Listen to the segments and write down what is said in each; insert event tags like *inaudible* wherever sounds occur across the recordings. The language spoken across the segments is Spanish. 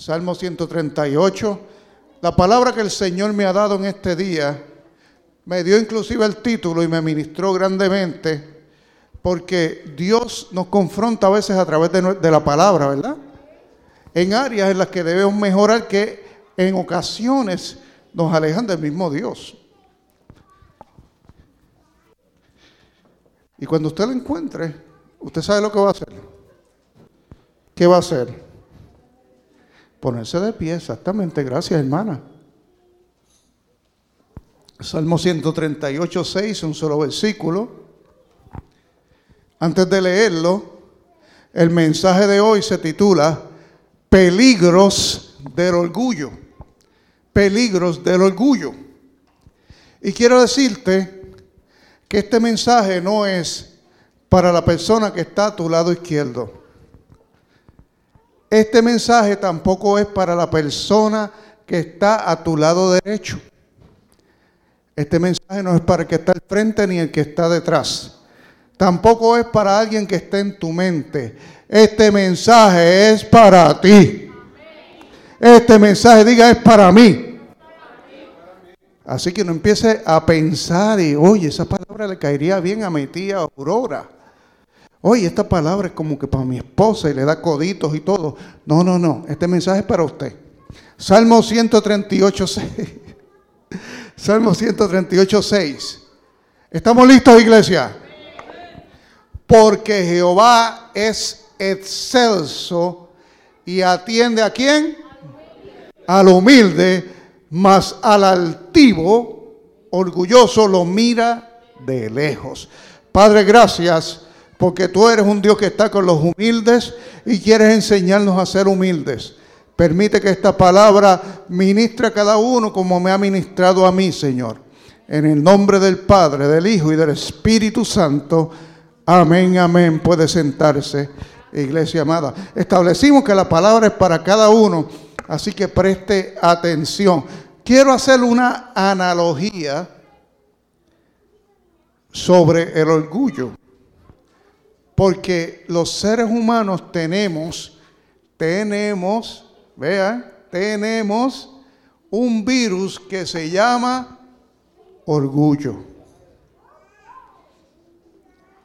Salmo 138. La palabra que el Señor me ha dado en este día me dio inclusive el título y me ministró grandemente porque Dios nos confronta a veces a través de, la palabra, ¿verdad? En áreas en las que debemos mejorar que en ocasiones nos alejan del mismo Dios. Y cuando usted lo encuentre, usted sabe lo que va a hacer. ¿Qué va a hacer? Ponerse de pie, exactamente. Gracias, hermana. Salmo 138, 6, un solo versículo. Antes de leerlo, el mensaje de hoy se titula Peligros del orgullo. Peligros del orgullo. Y quiero decirte que este mensaje no es para la persona que está a tu lado izquierdo. Este mensaje tampoco es para la persona que está a tu lado derecho. Este mensaje no es para el que está al frente ni el que está detrás. Tampoco es para alguien que esté en tu mente. Este mensaje es para ti. Este mensaje, diga, es para mí. Así que no empiece a pensar y, oye, esa palabra le caería bien a mi tía Aurora. Oye, esta palabra es como que para mi esposa y le da coditos y todo. No, no, no. Este mensaje es para usted. Salmo 138, 6. *laughs* Salmo 138, 6. ¿Estamos listos, iglesia? Porque Jehová es excelso y atiende a quién? Al humilde, mas al altivo, orgulloso, lo mira de lejos. Padre, gracias porque tú eres un Dios que está con los humildes y quieres enseñarnos a ser humildes. Permite que esta palabra ministre a cada uno como me ha ministrado a mí, Señor. En el nombre del Padre, del Hijo y del Espíritu Santo. Amén, amén. Puede sentarse, iglesia amada. Establecimos que la palabra es para cada uno, así que preste atención. Quiero hacer una analogía sobre el orgullo. Porque los seres humanos tenemos, tenemos, vean, tenemos un virus que se llama orgullo.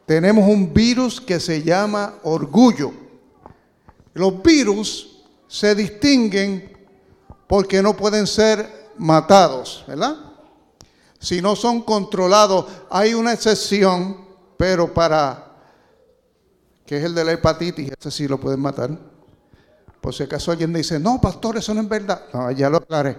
Tenemos un virus que se llama orgullo. Los virus se distinguen porque no pueden ser matados, ¿verdad? Si no son controlados, hay una excepción, pero para que es el de la hepatitis, ese sí lo pueden matar. Por si acaso alguien dice, no, pastor, eso no es verdad. No, ya lo aclaré.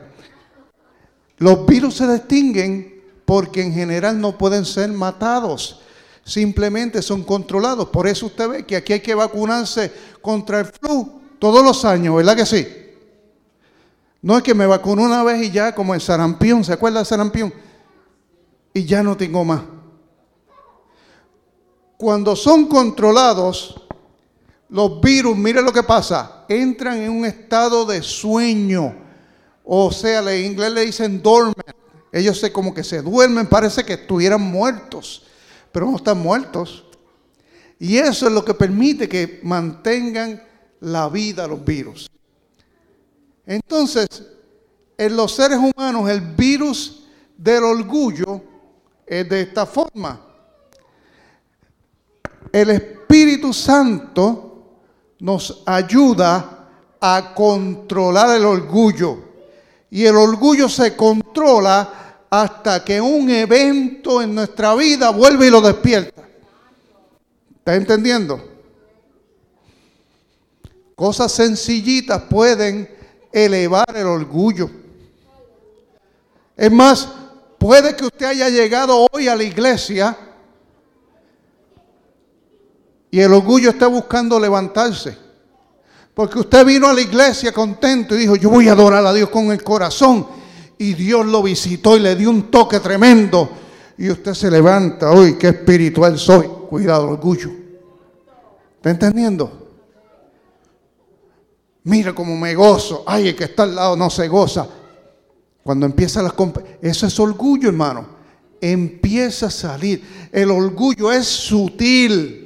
Los virus se distinguen porque en general no pueden ser matados. Simplemente son controlados. Por eso usted ve que aquí hay que vacunarse contra el flu todos los años, ¿verdad que sí? No es que me vacuno una vez y ya, como el sarampión, ¿se acuerda del sarampión? Y ya no tengo más cuando son controlados, los virus, mire lo que pasa, entran en un estado de sueño. O sea, en inglés le dicen dormant. Ellos se, como que se duermen, parece que estuvieran muertos, pero no están muertos. Y eso es lo que permite que mantengan la vida los virus. Entonces, en los seres humanos el virus del orgullo es de esta forma el Espíritu Santo nos ayuda a controlar el orgullo. Y el orgullo se controla hasta que un evento en nuestra vida vuelve y lo despierta. ¿Está entendiendo? Cosas sencillitas pueden elevar el orgullo. Es más, puede que usted haya llegado hoy a la iglesia y el orgullo está buscando levantarse. Porque usted vino a la iglesia contento y dijo, yo voy a adorar a Dios con el corazón. Y Dios lo visitó y le dio un toque tremendo. Y usted se levanta, uy, qué espiritual soy. Cuidado, orgullo. ¿Está entendiendo? Mira cómo me gozo. Ay, el que está al lado no se goza. Cuando empieza las eso es orgullo, hermano. Empieza a salir. El orgullo es sutil.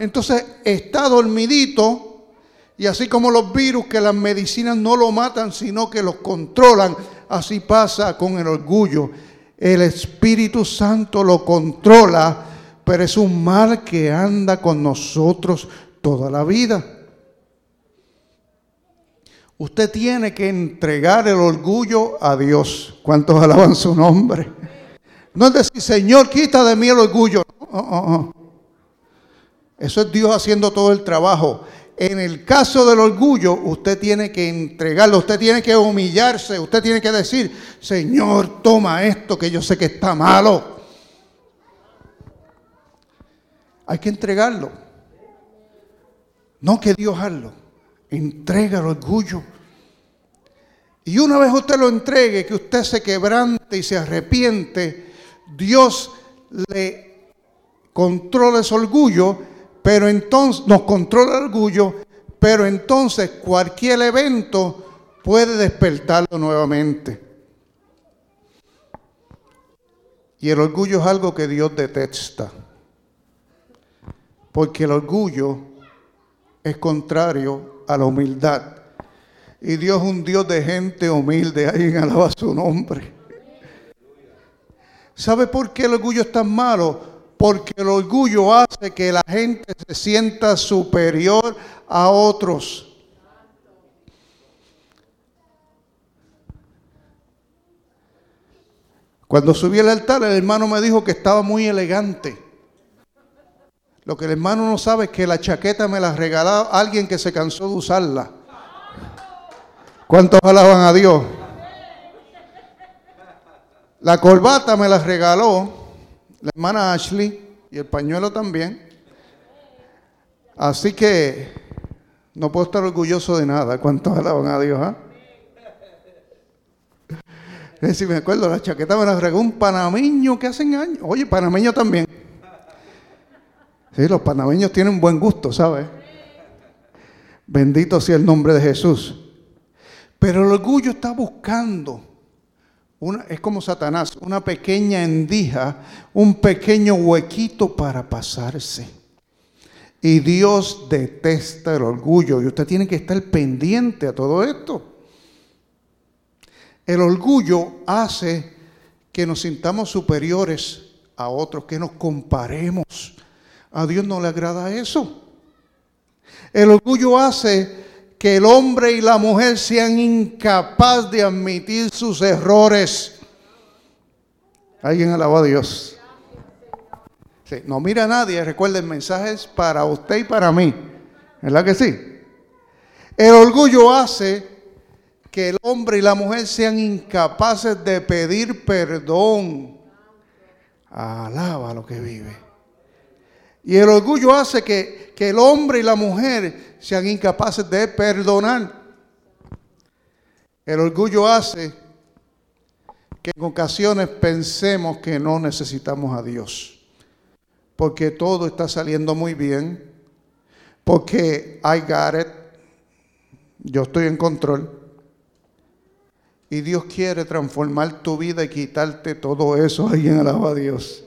Entonces está dormidito Y así como los virus que las medicinas no lo matan, sino que los controlan, así pasa con el orgullo. El Espíritu Santo lo controla, pero es un mal que anda con nosotros toda la vida. Usted tiene que entregar el orgullo a Dios. ¿Cuántos alaban su nombre? No es decir, Señor, quita de mí el orgullo. Eso es Dios haciendo todo el trabajo. En el caso del orgullo, usted tiene que entregarlo, usted tiene que humillarse, usted tiene que decir, Señor, toma esto que yo sé que está malo. Hay que entregarlo. No que Dios haga. Entrega el orgullo. Y una vez usted lo entregue, que usted se quebrante y se arrepiente, Dios le controla ese orgullo pero entonces nos controla el orgullo, pero entonces cualquier evento puede despertarlo nuevamente. Y el orgullo es algo que Dios detesta, porque el orgullo es contrario a la humildad. Y Dios es un Dios de gente humilde, alguien alaba su nombre. ¿Sabe por qué el orgullo es tan malo? Porque el orgullo hace que la gente se sienta superior a otros. Cuando subí al altar, el hermano me dijo que estaba muy elegante. Lo que el hermano no sabe es que la chaqueta me la regaló alguien que se cansó de usarla. ¿Cuántos alaban a Dios? La corbata me la regaló la hermana Ashley y el pañuelo también. Así que no puedo estar orgulloso de nada. ¿Cuántos alaban a Dios? Ah? Si me acuerdo, la chaqueta me la regó un panameño que hacen años. Oye, panameño también. Sí, los panameños tienen buen gusto, ¿sabes? Bendito sea el nombre de Jesús. Pero el orgullo está buscando es como Satanás, una pequeña endija, un pequeño huequito para pasarse. Y Dios detesta el orgullo y usted tiene que estar pendiente a todo esto. El orgullo hace que nos sintamos superiores a otros, que nos comparemos. A Dios no le agrada eso. El orgullo hace que el hombre y la mujer sean incapaces de admitir sus errores. Alguien alaba a Dios. no mira a nadie, recuerden, mensajes para usted y para mí. ¿Verdad que sí? El orgullo hace que el hombre y la mujer sean incapaces de pedir perdón. Alaba lo que vive. Y el orgullo hace que, que el hombre y la mujer sean incapaces de perdonar. El orgullo hace que en ocasiones pensemos que no necesitamos a Dios, porque todo está saliendo muy bien, porque I got it, yo estoy en control. Y Dios quiere transformar tu vida y quitarte todo eso. *laughs* Alguien alaba a Dios.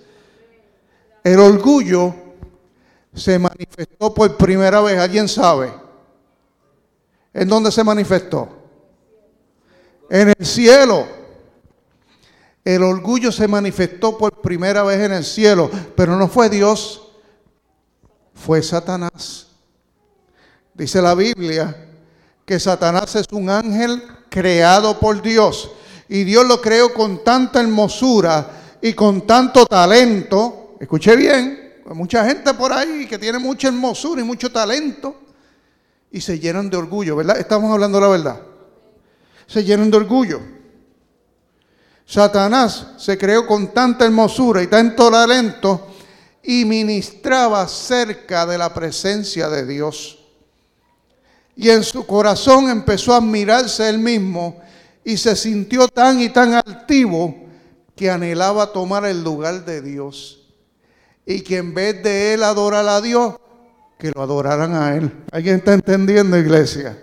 El orgullo se manifestó por primera vez? ¿Alguien sabe? ¿En dónde se manifestó? En el cielo. El orgullo se manifestó por primera vez en el cielo, pero no fue Dios, fue Satanás. Dice la Biblia que Satanás es un ángel creado por Dios y Dios lo creó con tanta hermosura y con tanto talento. Escuche bien, mucha gente por ahí que tiene mucha hermosura y mucho talento y se llenan de orgullo, ¿verdad? Estamos hablando la verdad. Se llenan de orgullo. Satanás se creó con tanta hermosura y tanto talento y ministraba cerca de la presencia de Dios. Y en su corazón empezó a admirarse él mismo y se sintió tan y tan altivo que anhelaba tomar el lugar de Dios y que en vez de él adorar a Dios, que lo adoraran a él. ¿Alguien está entendiendo, iglesia?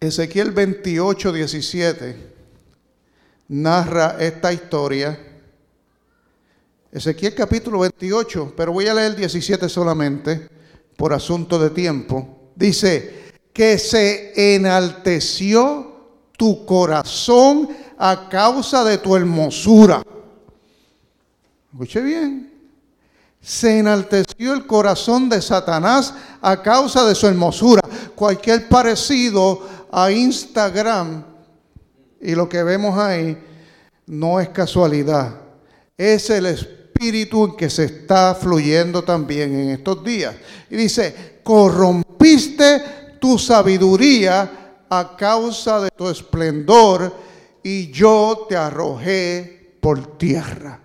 Ezequiel 28, 17 narra esta historia. Ezequiel capítulo 28, pero voy a leer el 17 solamente. por asunto de tiempo, dice que se enalteció tu corazón a causa de tu hermosura. Escuche bien. Se enalteció el corazón de Satanás a causa de su hermosura. Cualquier parecido a Instagram y lo que vemos ahí no es casualidad. Es el espíritu en que se está fluyendo también en estos días. Y dice, corrompiste tu sabiduría a causa de tu esplendor y yo te arrojé por tierra.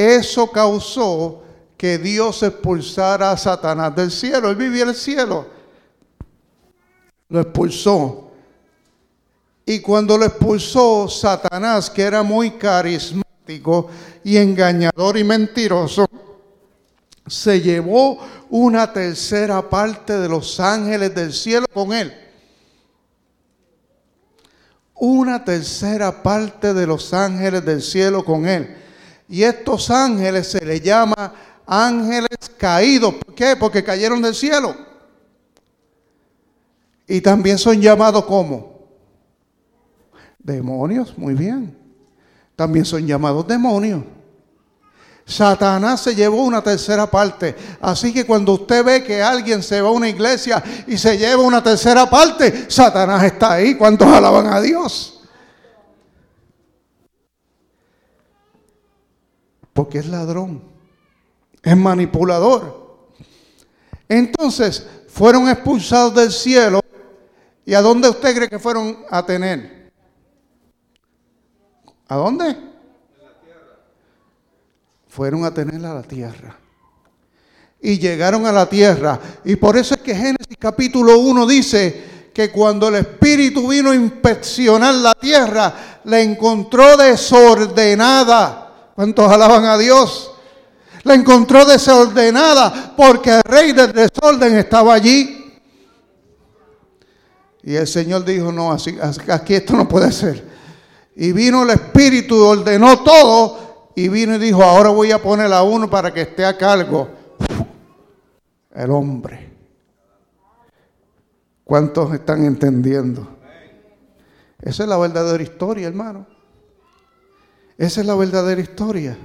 Eso causó que Dios expulsara a Satanás del cielo. Él vivía en el cielo. Lo expulsó. Y cuando lo expulsó, Satanás, que era muy carismático y engañador y mentiroso, se llevó una tercera parte de los ángeles del cielo con él. Una tercera parte de los ángeles del cielo con él. Y estos ángeles se les llama ángeles caídos. ¿Por qué? Porque cayeron del cielo. Y también son llamados como demonios, muy bien. También son llamados demonios. Satanás se llevó una tercera parte. Así que cuando usted ve que alguien se va a una iglesia y se lleva una tercera parte, Satanás está ahí. ¿Cuántos alaban a Dios? Porque es ladrón, es manipulador. Entonces, fueron expulsados del cielo. ¿Y a dónde usted cree que fueron a tener? ¿A dónde? Fueron a tener a la tierra. Y llegaron a la tierra. Y por eso es que Génesis capítulo 1 dice que cuando el Espíritu vino a inspeccionar la tierra, la encontró desordenada ¿Cuántos alaban a Dios? La encontró desordenada porque el rey del desorden estaba allí. Y el Señor dijo, no, así, aquí esto no puede ser. Y vino el Espíritu ordenó todo. Y vino y dijo, ahora voy a poner a uno para que esté a cargo. El hombre. ¿Cuántos están entendiendo? Esa es la verdadera historia, hermano. Esa es la verdadera historia.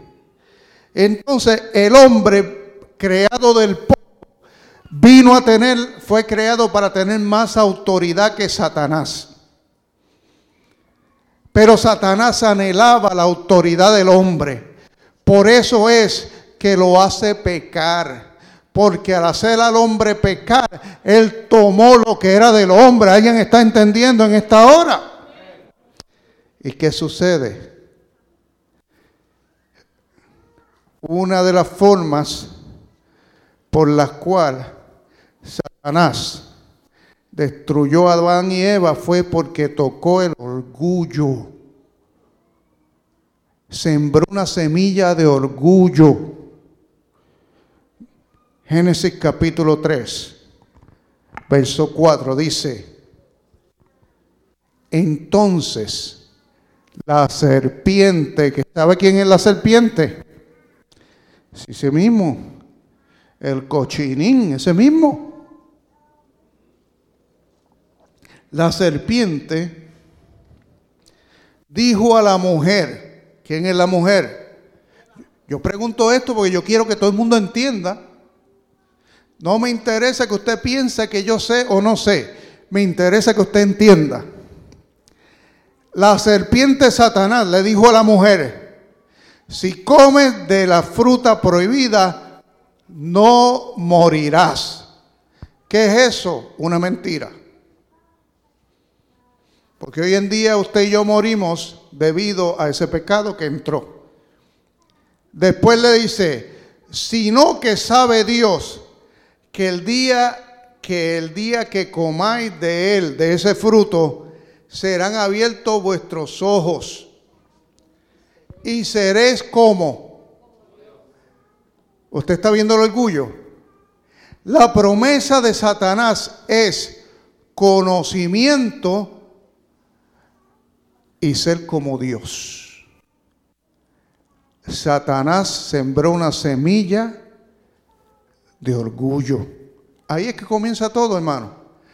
Entonces el hombre creado del polvo vino a tener, fue creado para tener más autoridad que Satanás. Pero Satanás anhelaba la autoridad del hombre. Por eso es que lo hace pecar. Porque al hacer al hombre pecar, él tomó lo que era del hombre. ¿Alguien está entendiendo en esta hora? ¿Y qué sucede? Una de las formas por las cuales Satanás destruyó a Adán y Eva fue porque tocó el orgullo. Sembró una semilla de orgullo. Génesis capítulo 3, verso 4 dice, entonces la serpiente, que sabe quién es la serpiente, ese mismo. El cochinín, ese mismo. La serpiente dijo a la mujer, ¿quién es la mujer? Yo pregunto esto porque yo quiero que todo el mundo entienda. No me interesa que usted piense que yo sé o no sé. Me interesa que usted entienda. La serpiente Satanás le dijo a la mujer, si comes de la fruta prohibida, no morirás. ¿Qué es eso? Una mentira. Porque hoy en día usted y yo morimos debido a ese pecado que entró. Después le dice, sino que sabe Dios que el día que el día que comáis de él, de ese fruto, serán abiertos vuestros ojos y seréis como. ¿Usted está viendo el orgullo? La promesa de Satanás es conocimiento y ser como Dios. Satanás sembró una semilla de orgullo. Ahí es que comienza todo, hermano.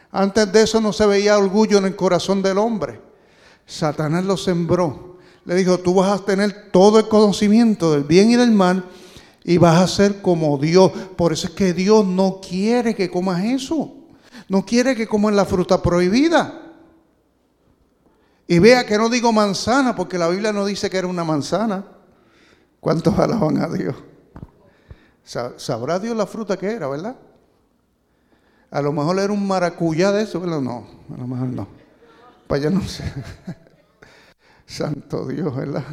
Antes de eso no se veía orgullo en el corazón del hombre. Satanás lo sembró. Le dijo, tú vas a tener todo el conocimiento del bien y del mal y vas a ser como Dios. Por eso es que Dios no quiere que comas eso. No quiere que comas la fruta prohibida. Y vea que no digo manzana, porque la Biblia no dice que era una manzana. ¿Cuántos alaban a Dios? Sabrá Dios la fruta que era, ¿verdad? A lo mejor era un maracuyá de eso, ¿verdad? No, a lo mejor no. Para allá no sé. *laughs* Santo Dios, ¿verdad?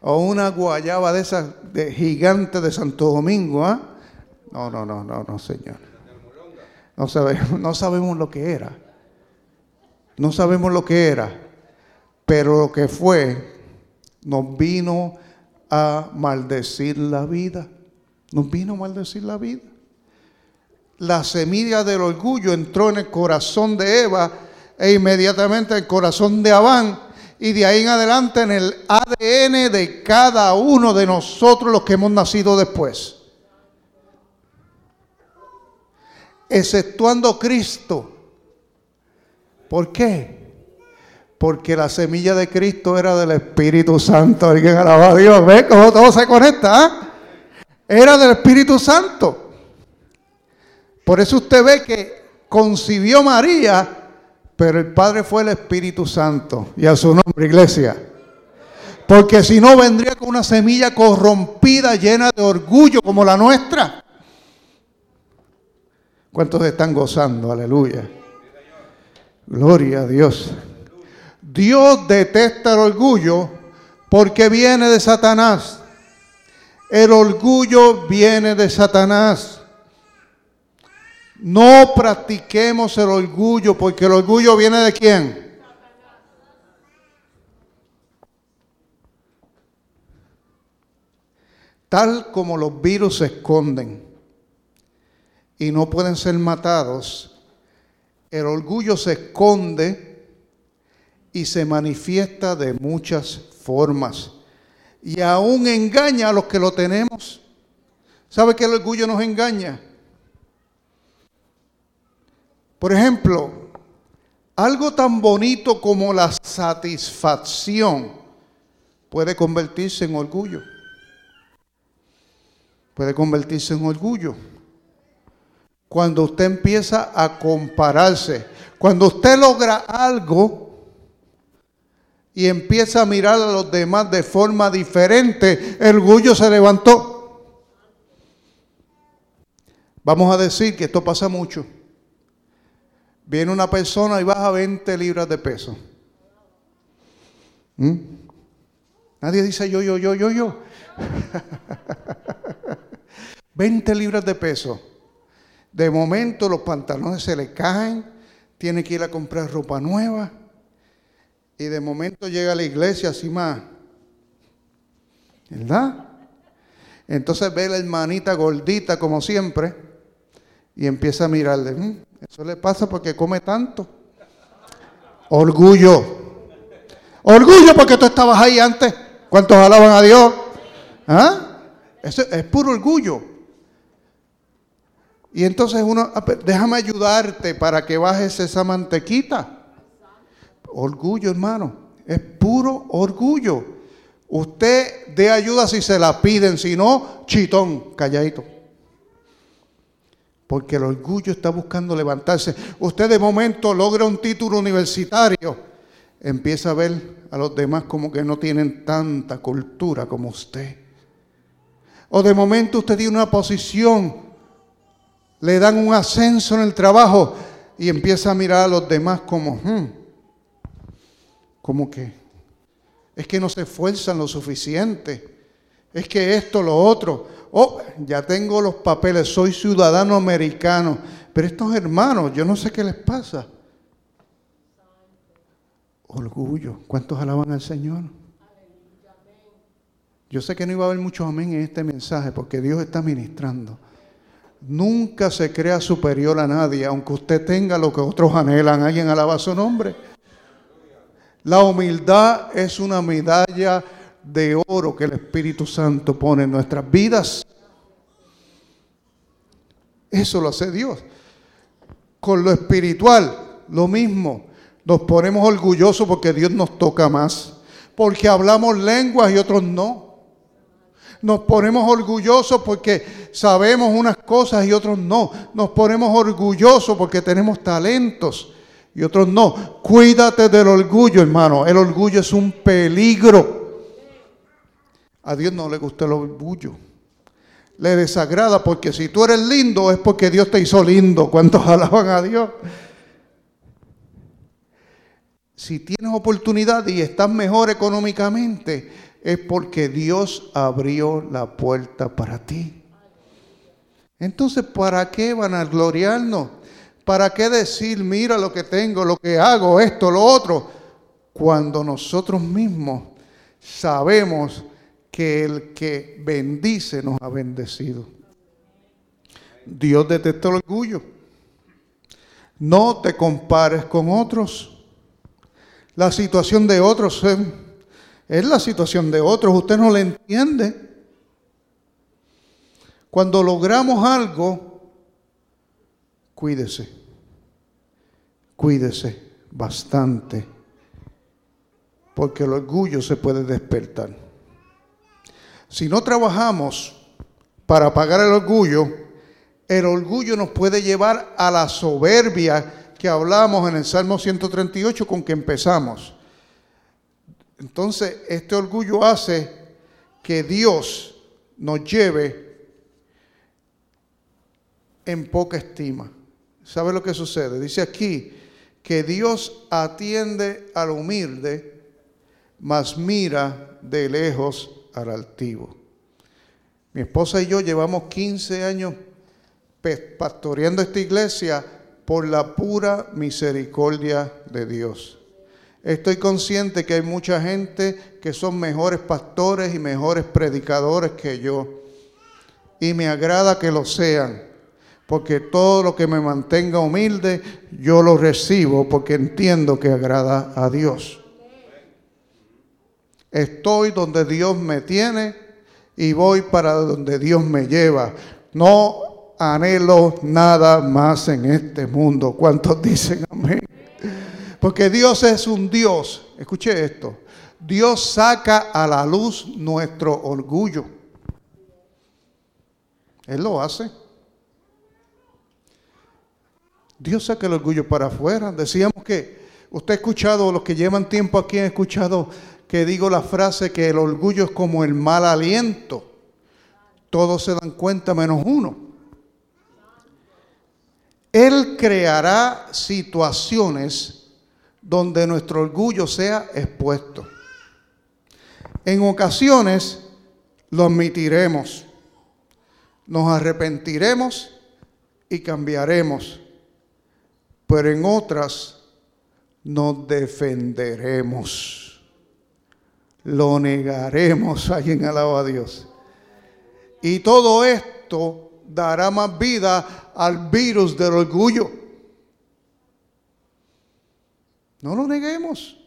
O una guayaba de esas de gigante de Santo Domingo, ¿ah? No, no, no, no, no, Señor. No sabemos, no sabemos lo que era. No sabemos lo que era. Pero lo que fue, nos vino a maldecir la vida. Nos vino a maldecir la vida. La semilla del orgullo entró en el corazón de Eva e inmediatamente en el corazón de Abán y de ahí en adelante en el ADN de cada uno de nosotros los que hemos nacido después. Exceptuando Cristo. ¿Por qué? Porque la semilla de Cristo era del Espíritu Santo. Alguien alaba a Dios. ¿Ve cómo todo se conecta? Ah? Era del Espíritu Santo. Por eso usted ve que concibió María, pero el Padre fue el Espíritu Santo. Y a su nombre, iglesia. Porque si no, vendría con una semilla corrompida, llena de orgullo como la nuestra. ¿Cuántos están gozando? Aleluya. Gloria a Dios. Dios detesta el orgullo porque viene de Satanás. El orgullo viene de Satanás. No practiquemos el orgullo porque el orgullo viene de quién? Tal como los virus se esconden y no pueden ser matados, el orgullo se esconde y se manifiesta de muchas formas. Y aún engaña a los que lo tenemos. ¿Sabe que el orgullo nos engaña? Por ejemplo, algo tan bonito como la satisfacción puede convertirse en orgullo. Puede convertirse en orgullo. Cuando usted empieza a compararse, cuando usted logra algo y empieza a mirar a los demás de forma diferente, el orgullo se levantó. Vamos a decir que esto pasa mucho. Viene una persona y baja 20 libras de peso. ¿Mm? Nadie dice yo, yo, yo, yo, yo. *laughs* 20 libras de peso. De momento los pantalones se le caen, tiene que ir a comprar ropa nueva. Y de momento llega a la iglesia así más. ¿Verdad? Entonces ve la hermanita gordita como siempre y empieza a mirarle. Mm, eso le pasa porque come tanto. Orgullo. Orgullo porque tú estabas ahí antes. ¿Cuántos alaban a Dios? ¿Ah? Eso es puro orgullo. Y entonces uno, ah, déjame ayudarte para que bajes esa mantequita. Orgullo, hermano. Es puro orgullo. Usted dé ayuda si se la piden, si no, chitón, calladito. Porque el orgullo está buscando levantarse. Usted de momento logra un título universitario. Empieza a ver a los demás como que no tienen tanta cultura como usted. O de momento usted tiene una posición. Le dan un ascenso en el trabajo y empieza a mirar a los demás como, hmm, como que es que no se esfuerzan lo suficiente. Es que esto, lo otro oh, ya tengo los papeles, soy ciudadano americano. Pero estos hermanos, yo no sé qué les pasa. Orgullo. ¿Cuántos alaban al Señor? Yo sé que no iba a haber muchos amén en este mensaje porque Dios está ministrando. Nunca se crea superior a nadie, aunque usted tenga lo que otros anhelan. Alguien alaba su nombre. La humildad es una medalla de oro que el Espíritu Santo pone en nuestras vidas. Eso lo hace Dios. Con lo espiritual, lo mismo. Nos ponemos orgullosos porque Dios nos toca más. Porque hablamos lenguas y otros no. Nos ponemos orgullosos porque sabemos unas cosas y otros no. Nos ponemos orgullosos porque tenemos talentos y otros no. Cuídate del orgullo, hermano. El orgullo es un peligro. A Dios no le gusta el orgullo. Le desagrada porque si tú eres lindo es porque Dios te hizo lindo. ¿Cuántos *laughs* alaban a Dios? Si tienes oportunidad y estás mejor económicamente, es porque Dios abrió la puerta para ti. Entonces, ¿para qué van a gloriarnos? ¿Para qué decir, mira lo que tengo, lo que hago, esto, lo otro? Cuando nosotros mismos sabemos que el que bendice nos ha bendecido. Dios detesta el orgullo. No te compares con otros. La situación de otros es, es la situación de otros. Usted no le entiende. Cuando logramos algo, cuídese. Cuídese bastante. Porque el orgullo se puede despertar. Si no trabajamos para pagar el orgullo, el orgullo nos puede llevar a la soberbia que hablamos en el Salmo 138 con que empezamos. Entonces, este orgullo hace que Dios nos lleve en poca estima. ¿Sabe lo que sucede? Dice aquí que Dios atiende al humilde, mas mira de lejos al altivo. Mi esposa y yo llevamos 15 años pastoreando esta iglesia por la pura misericordia de Dios. Estoy consciente que hay mucha gente que son mejores pastores y mejores predicadores que yo. Y me agrada que lo sean, porque todo lo que me mantenga humilde, yo lo recibo porque entiendo que agrada a Dios. Estoy donde Dios me tiene y voy para donde Dios me lleva. No anhelo nada más en este mundo. ¿Cuántos dicen amén? Porque Dios es un Dios. Escuche esto. Dios saca a la luz nuestro orgullo. Él lo hace. Dios saca el orgullo para afuera. Decíamos que usted ha escuchado, los que llevan tiempo aquí han escuchado que digo la frase que el orgullo es como el mal aliento. Todos se dan cuenta menos uno. Él creará situaciones donde nuestro orgullo sea expuesto. En ocasiones lo admitiremos, nos arrepentiremos y cambiaremos, pero en otras nos defenderemos lo negaremos. *laughs* Alguien alaba a Dios. Y todo esto dará más vida al virus del orgullo. No lo neguemos.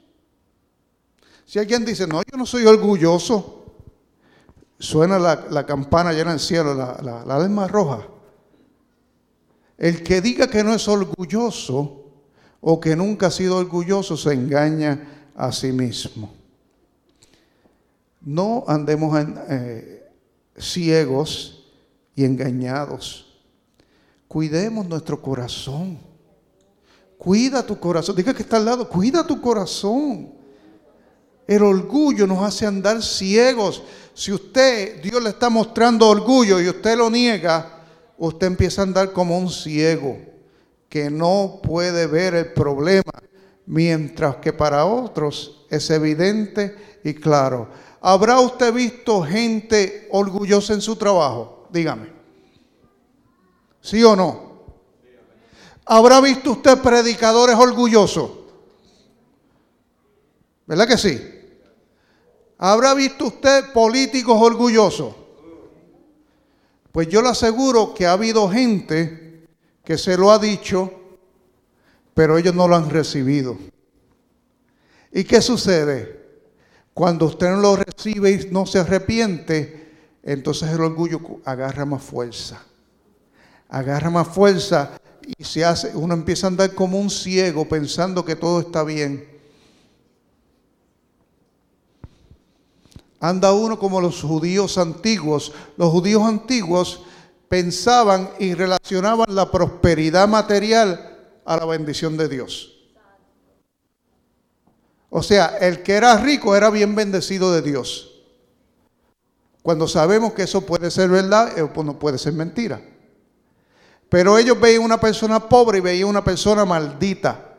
Si alguien dice, no, yo no soy orgulloso, suena la, campana llena el cielo, la, la, la roja. El que diga que no es orgulloso o que nunca ha sido orgulloso se engaña a sí mismo. No andemos eh, ciegos y engañados. Cuidemos nuestro corazón. Cuida tu corazón. Diga que está al lado. Cuida tu corazón. El orgullo nos hace andar ciegos. Si usted, Dios le está mostrando orgullo y usted lo niega, usted empieza a andar como un ciego que no puede ver el problema, mientras que para otros es evidente y claro. ¿Habrá usted visto gente orgullosa en su trabajo? Dígame. ¿Sí o no? ¿Habrá visto usted predicadores orgullosos? ¿Verdad que sí? ¿Habrá visto usted políticos orgullosos? Pues yo le aseguro que ha habido gente que se lo ha dicho, pero ellos no lo han recibido. ¿Y qué sucede? Cuando usted no lo recibe y no se arrepiente, entonces el orgullo agarra más fuerza. agarra más fuerza y se hace, uno empieza a andar como un ciego pensando que todo está bien. Anda uno como los judíos antiguos. Los judíos antiguos pensaban y relacionaban la prosperidad material a la bendición de Dios. O sea, el que era rico era bien bendecido de Dios. Cuando sabemos que eso puede ser verdad, eh, pues no puede ser mentira. Pero ellos veían una persona pobre y veían una persona maldita.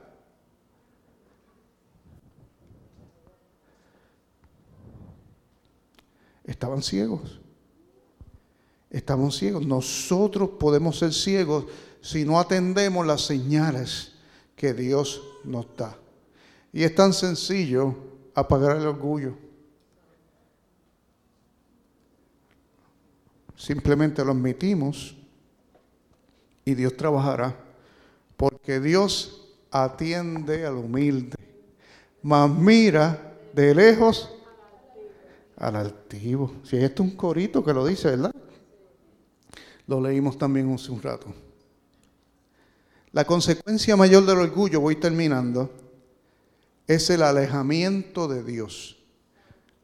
Estaban ciegos. Estaban ciegos. Nosotros podemos ser ciegos si no atendemos las señales que Dios nos da. Y es tan sencillo apagar el orgullo. Simplemente lo admitimos y Dios trabajará. Porque Dios atiende al humilde, mas mira de lejos al altivo. Si esto es un corito que lo dice, ¿verdad? Lo leímos también hace un rato. La consecuencia mayor del orgullo, voy terminando, es el alejamiento de Dios.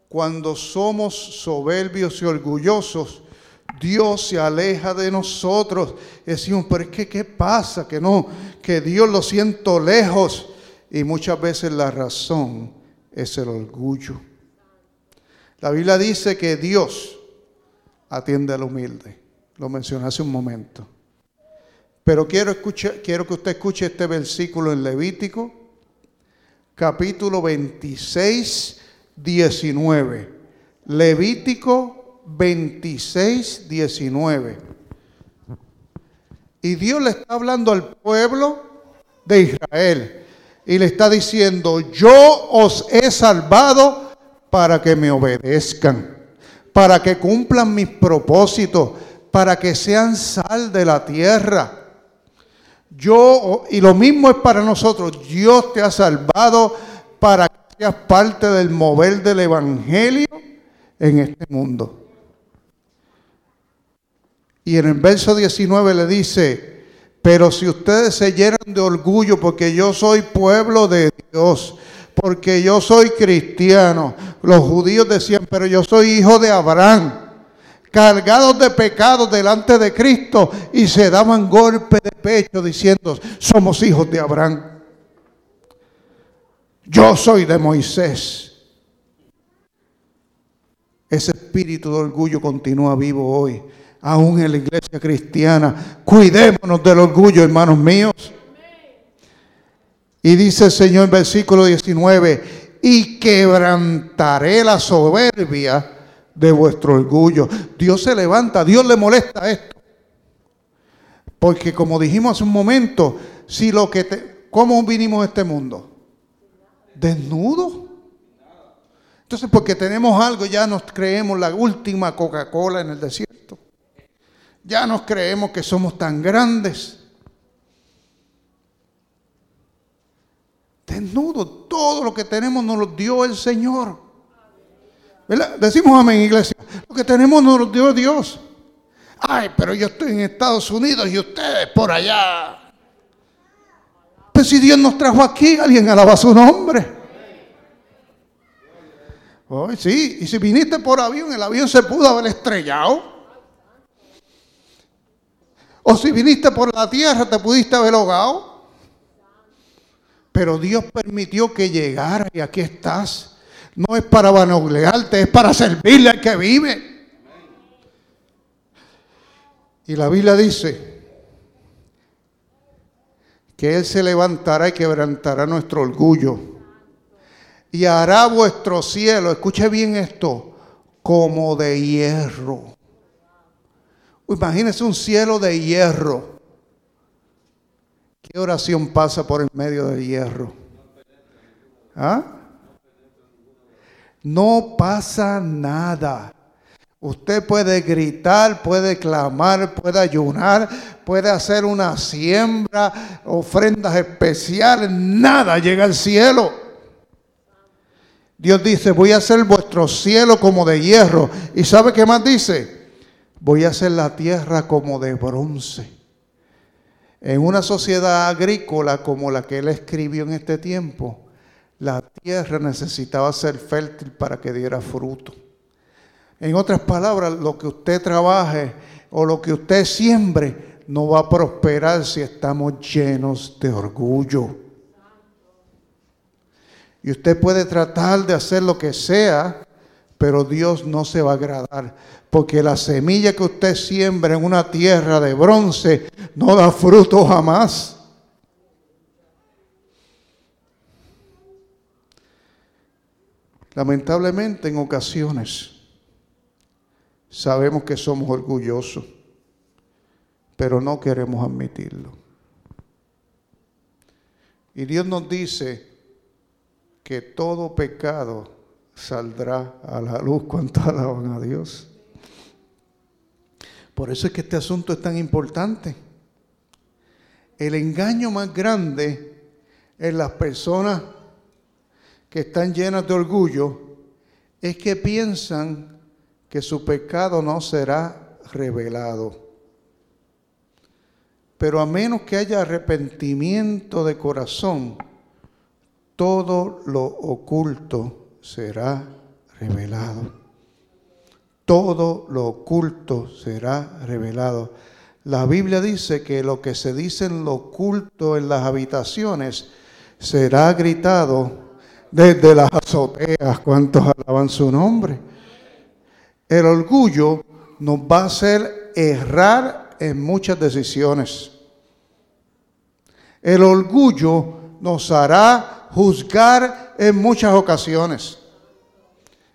Cuando somos soberbios y orgullosos, Dios se aleja de nosotros. Decimos, pero es que, ¿qué pasa? Que no, que Dios lo siento lejos. Y muchas veces la razón es el orgullo. La Biblia dice que Dios atiende al humilde. Lo mencioné hace un momento. Pero quiero, escuchar, quiero que usted escuche este versículo en Levítico, capítulo 26, 19. Levítico 26, 19. Y Dios le está hablando al pueblo de Israel y le está diciendo, yo os he salvado para que me obedezcan, para que cumplan mis propósitos, para que sean sal de la tierra yo, y lo mismo es para nosotros, Dios te ha salvado para que seas parte del mover del Evangelio en este mundo. Y en el verso 19 le dice, pero si ustedes se llenan de orgullo porque yo soy pueblo de Dios, porque yo soy cristiano, los judíos decían, pero yo soy hijo de Abraham cargados de pecados delante de Cristo y se daban golpe de pecho diciendo, somos hijos de Abraham. Yo soy de Moisés. Ese espíritu de orgullo continúa vivo hoy, aún en la iglesia cristiana. Cuidémonos del orgullo, hermanos míos. Y dice el Señor versículo 19, y quebrantaré la soberbia de vuestro orgullo. Dios se levanta, Dios le molesta esto. Porque como dijimos hace un momento, si lo que te, ¿cómo vinimos a este mundo? Desnudo. Entonces, porque tenemos algo, ya nos creemos la última Coca-Cola en el desierto. Ya nos creemos que somos tan grandes. Desnudo, todo lo que tenemos nos lo dio el Señor. Decimos amén, iglesia. Lo que tenemos nos dio Dios. Ay, pero yo estoy en Estados Unidos y ustedes por allá. Pues si Dios nos trajo aquí, alguien alaba su nombre. Hoy sí, y si viniste por avión, el avión se pudo haber estrellado. O si viniste por la tierra, te pudiste haber ahogado. Pero Dios permitió que llegara y aquí estás no es para vanagloriarte, es para servirle al que vive. Y la Biblia dice que Él se levantará y quebrantará nuestro orgullo. Y hará vuestro cielo, escuche bien esto, como de hierro. Imagínese un cielo de hierro. ¿Qué oración pasa por el medio del hierro? ¿Ah? No pasa nada. Usted puede gritar, puede clamar, puede ayunar, puede hacer una siembra, ofrendas especiales, nada llega al cielo. Dios dice, voy a hacer vuestro cielo como de hierro. ¿Y sabe qué más dice? Voy a hacer la tierra como de bronce. En una sociedad agrícola como la que él escribió en este tiempo, la tierra necesitaba ser fértil para que diera fruto. En otras palabras, lo que usted trabaje o lo que usted siembre no va a prosperar si estamos llenos de orgullo. Y usted puede tratar de hacer lo que sea, pero Dios no se va a agradar. Porque la semilla que usted siembra en una tierra de bronce no da fruto jamás. Lamentablemente en ocasiones sabemos que somos orgullosos, pero no queremos admitirlo. Y Dios nos dice, que todo pecado saldrá a la luz cuando *laughs* alaban a Dios. Por eso es que este asunto es tan importante. El engaño más grande en las personas que están llenas de orgullo es que piensan que su pecado no será revelado. Pero a menos que haya arrepentimiento de corazón, todo lo oculto será revelado. Todo lo oculto será revelado. La Biblia dice que lo que se dice en lo oculto en las habitaciones será gritado desde las azoteas. ¿Cuántos alaban su nombre? El orgullo nos va a hacer errar en muchas decisiones. El orgullo nos hará juzgar en muchas ocasiones,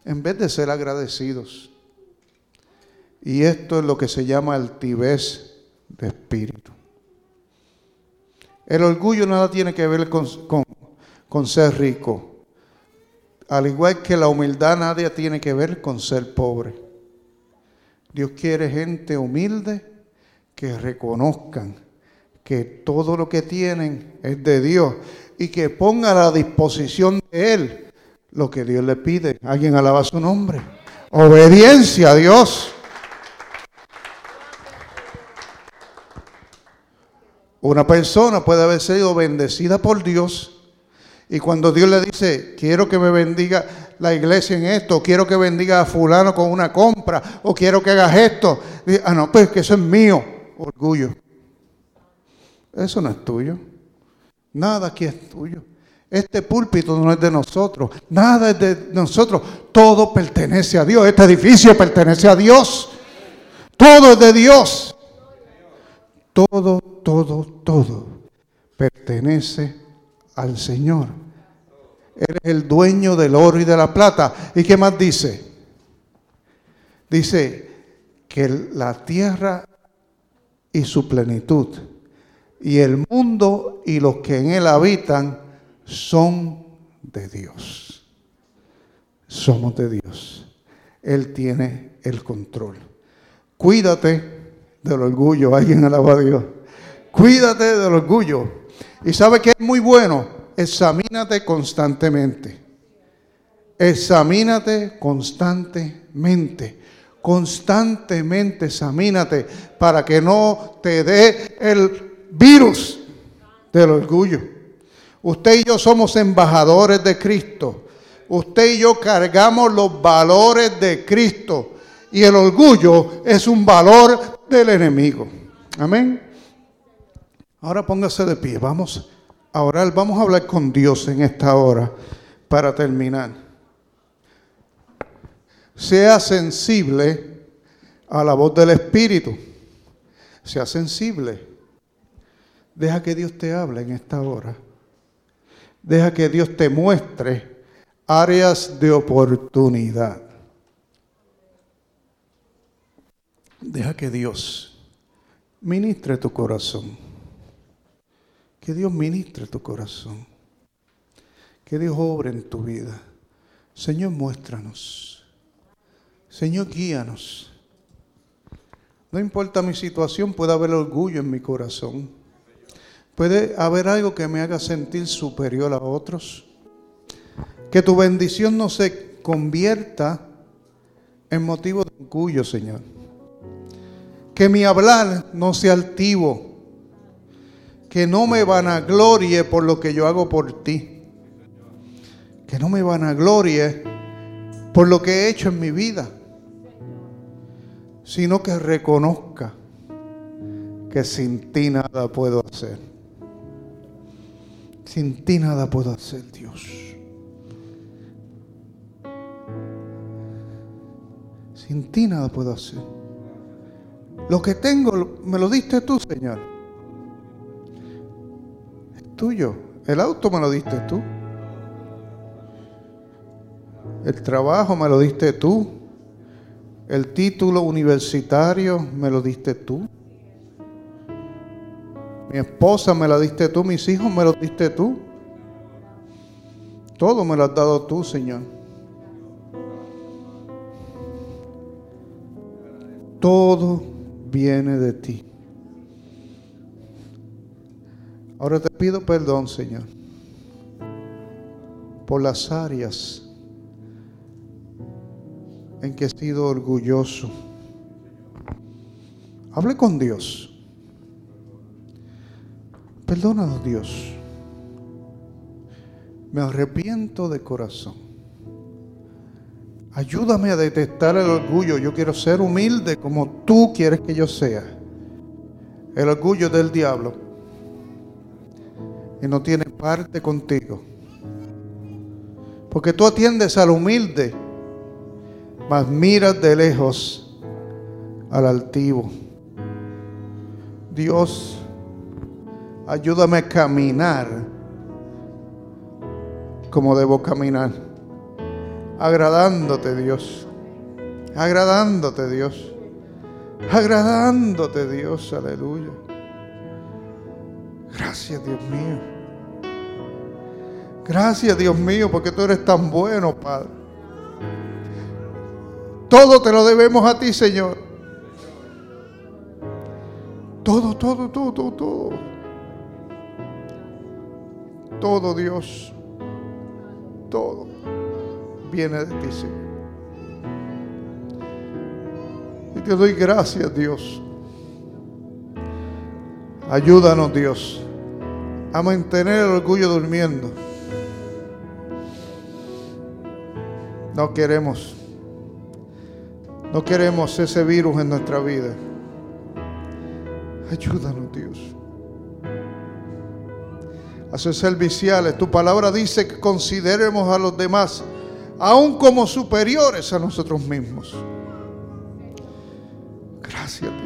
en vez de ser agradecidos. Y esto es lo que se llama altivez de espíritu. El orgullo nada tiene que ver con, con, ser rico. Al igual que la humildad, nada tiene que ver con ser pobre. Dios quiere gente humilde que reconozcan que todo lo que tienen es de Dios y que ponga a la disposición de Él lo que Dios le pide. Alguien alaba su nombre. Obediencia a Dios. Una persona puede haber sido bendecida por Dios y cuando Dios le dice, quiero que me bendiga la iglesia en esto, quiero que bendiga a fulano con una compra, o quiero que hagas esto, dice, ah, no, pues que eso es mío, orgullo. Eso no es tuyo. Nada aquí es tuyo. Este púlpito no es de nosotros. Nada es de nosotros. Todo pertenece a Dios. Este edificio pertenece a Dios. Todo es de Dios. Todo, todo, todo pertenece al Señor. Él es el dueño del oro y de la plata. ¿Y qué más dice? Dice que la tierra y su plenitud y el mundo y los que en él habitan son de Dios. Somos de Dios. Él tiene el control. Cuídate del orgullo. Alguien alaba a Dios. Cuídate del orgullo. Y sabe que es muy bueno. Examínate constantemente. Examínate constantemente. Constantemente examínate para que no te dé el virus del orgullo. Usted y yo somos embajadores de Cristo. Usted y yo cargamos los valores de Cristo. Y el orgullo es un valor del enemigo. Amén. Ahora póngase de pie. Vamos a orar. Vamos a hablar con Dios en esta hora para terminar. Sea sensible a la voz del Espíritu. Sea sensible. Deja que Dios te hable en esta hora. Deja que Dios te muestre áreas de oportunidad. Deja que Dios ministre tu corazón. Que Dios ministre tu corazón. Que Dios obre en tu vida. Señor, muéstranos. Señor, guíanos. No importa mi situación, puede haber orgullo en mi corazón. Puede haber algo que me haga sentir superior a otros. Que tu bendición no se convierta en motivo de orgullo, Señor. Que mi hablar no sea altivo. Que no me vanaglorie por lo que yo hago por ti. Que no me vanaglorie por lo que he hecho en mi vida. Sino que reconozca que sin ti nada puedo hacer. Sin ti nada puedo hacer, Dios. Sin ti nada puedo hacer. Lo que tengo me lo diste tú, Señor. Tuyo. El auto me lo diste tú. El trabajo me lo diste tú. El título universitario me lo diste tú. Mi esposa me la diste tú, mis hijos me lo diste tú. Todo me lo has dado tú, Señor. Todo viene de ti. Ahora te pido perdón, Señor, por las áreas en que he sido orgulloso. Hable con Dios. Perdónanos, Dios. Me arrepiento de corazón. Ayúdame a detectar el orgullo. Yo quiero ser humilde como tú quieres que yo sea. El orgullo del diablo. Y no tiene parte contigo. Porque tú atiendes al humilde, mas miras de lejos al altivo. Dios Ayúdame a caminar como debo caminar. Agradándote, Dios. Agradándote, Dios. Agradándote, Dios. Aleluya. Gracias, Dios mío. Gracias, Dios mío, porque tú eres tan bueno, Padre. Todo te lo debemos a ti, Señor. Todo, todo, todo, todo, todo. Todo Dios, todo viene de ti, Señor. Y te doy gracias, Dios. Ayúdanos, Dios, a mantener el orgullo durmiendo. No queremos, no queremos ese virus en nuestra vida. Ayúdanos, Dios a ser serviciales. Tu palabra dice que consideremos a los demás aún como superiores a nosotros mismos. Gracias.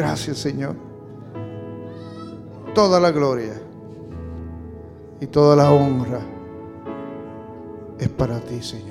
Gracias Señor. Toda la gloria y toda la honra es para ti Señor.